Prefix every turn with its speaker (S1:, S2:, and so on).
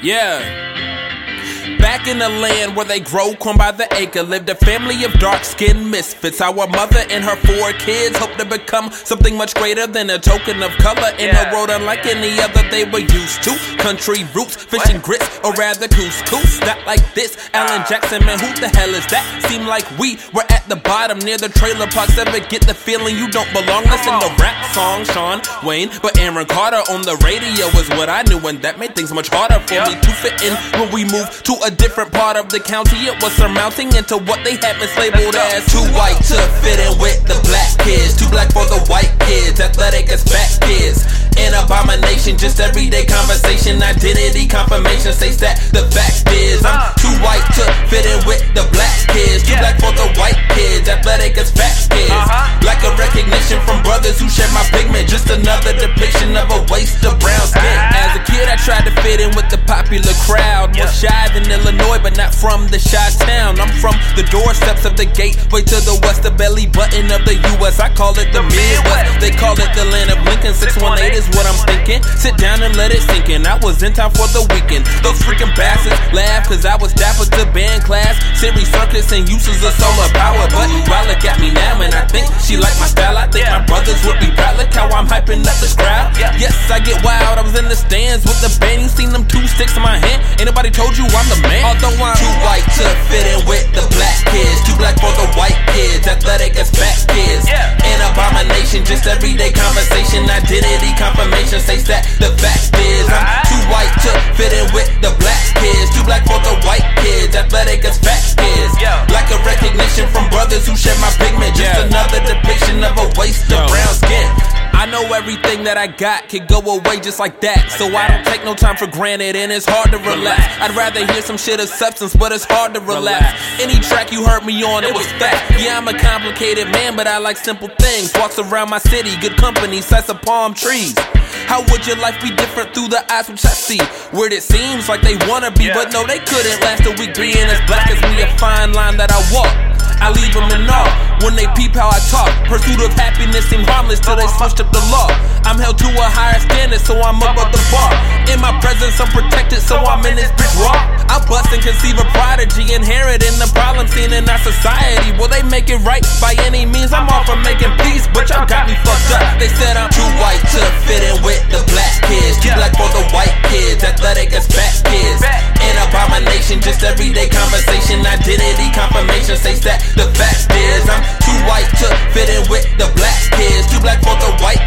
S1: Yeah. Back in the land where they grow corn by the acre, lived a family of dark skinned misfits. Our mother and her four kids hope to become something much greater than a token of color in
S2: Yeah.
S1: a world unlike any other they were used to. Country roots, fishing grits, or rather couscous. Not like this. Alan Jackson, man, who the hell is that? Seem like we were at the bottom near the trailer parks. Ever get the feeling you don't belong? Listen to rap song, Sean Wayne, but Aaron Carter on the radio is what I knew, and that made things much harder for
S2: Yeah.
S1: me to fit in when we moved to a different part of the county. It was surmounting into what they had mislabeled as too white to fit in with the black kids, too black for the white kids, athletic as fat kids. An abomination, just everyday conversation. Identity confirmation states that tried to fit in with the popular crowd. More shy than Illinois, but not from the shy town. I'm from the doorsteps of the gateway to the west, the belly button of the U.S. I call it the, Midwest. They call it the land of Lincoln. 618 is what I'm thinking. Sit down and let it sink in. I was in time for the weekend. Those freaking bastards laugh cause I was dapper to band class. Series circus and uses of solar power. But why look at me now and I think she like my style. I think
S2: Yeah.
S1: my brothers would be proud. Look how I'm hyping up the crowd.
S2: Yeah.
S1: Yes, I get wild. I was in the stands with the band. You seen them two sticks in my hand. Ain't nobody told you I'm the man. Although I'm too white to fit in with the black kids. Too black for the white kids. Athletic as fat kids.
S2: Yeah.
S1: An abomination, just everyday conversation. Identity confirmation states that the fact is I'm too white to fit in with the black kids. Everything that I got could go away just like that. So I don't take no time for granted and it's hard to relax. I'd rather hear some shit of substance, but it's hard to relax. Any track you heard me on, it was fat. Yeah, I'm a complicated man, but I like simple things. Walks around my city, good company, sights of palm trees. How would your life be different through the eyes which I see? Weird it seems like they wanna be, but no, they couldn't last a week being as black as me, a fine line that I walk. I leave them in awe when they peep how I talk. Pursuit of happiness seemed harmless till they switched up the law. I'm held to a higher standard, so I'm above the bar. In my presence, I'm protected, so I'm in this bitch raw. I bust and conceive a prodigy, inherent in the problem seen in our society. Will they make it right by any means? I'm all for making peace, but y'all got me fucked up. They said I'm too white to fit in with the black Identity confirmation states that the fact is I'm too white to fit in with the black kids. Too black for the white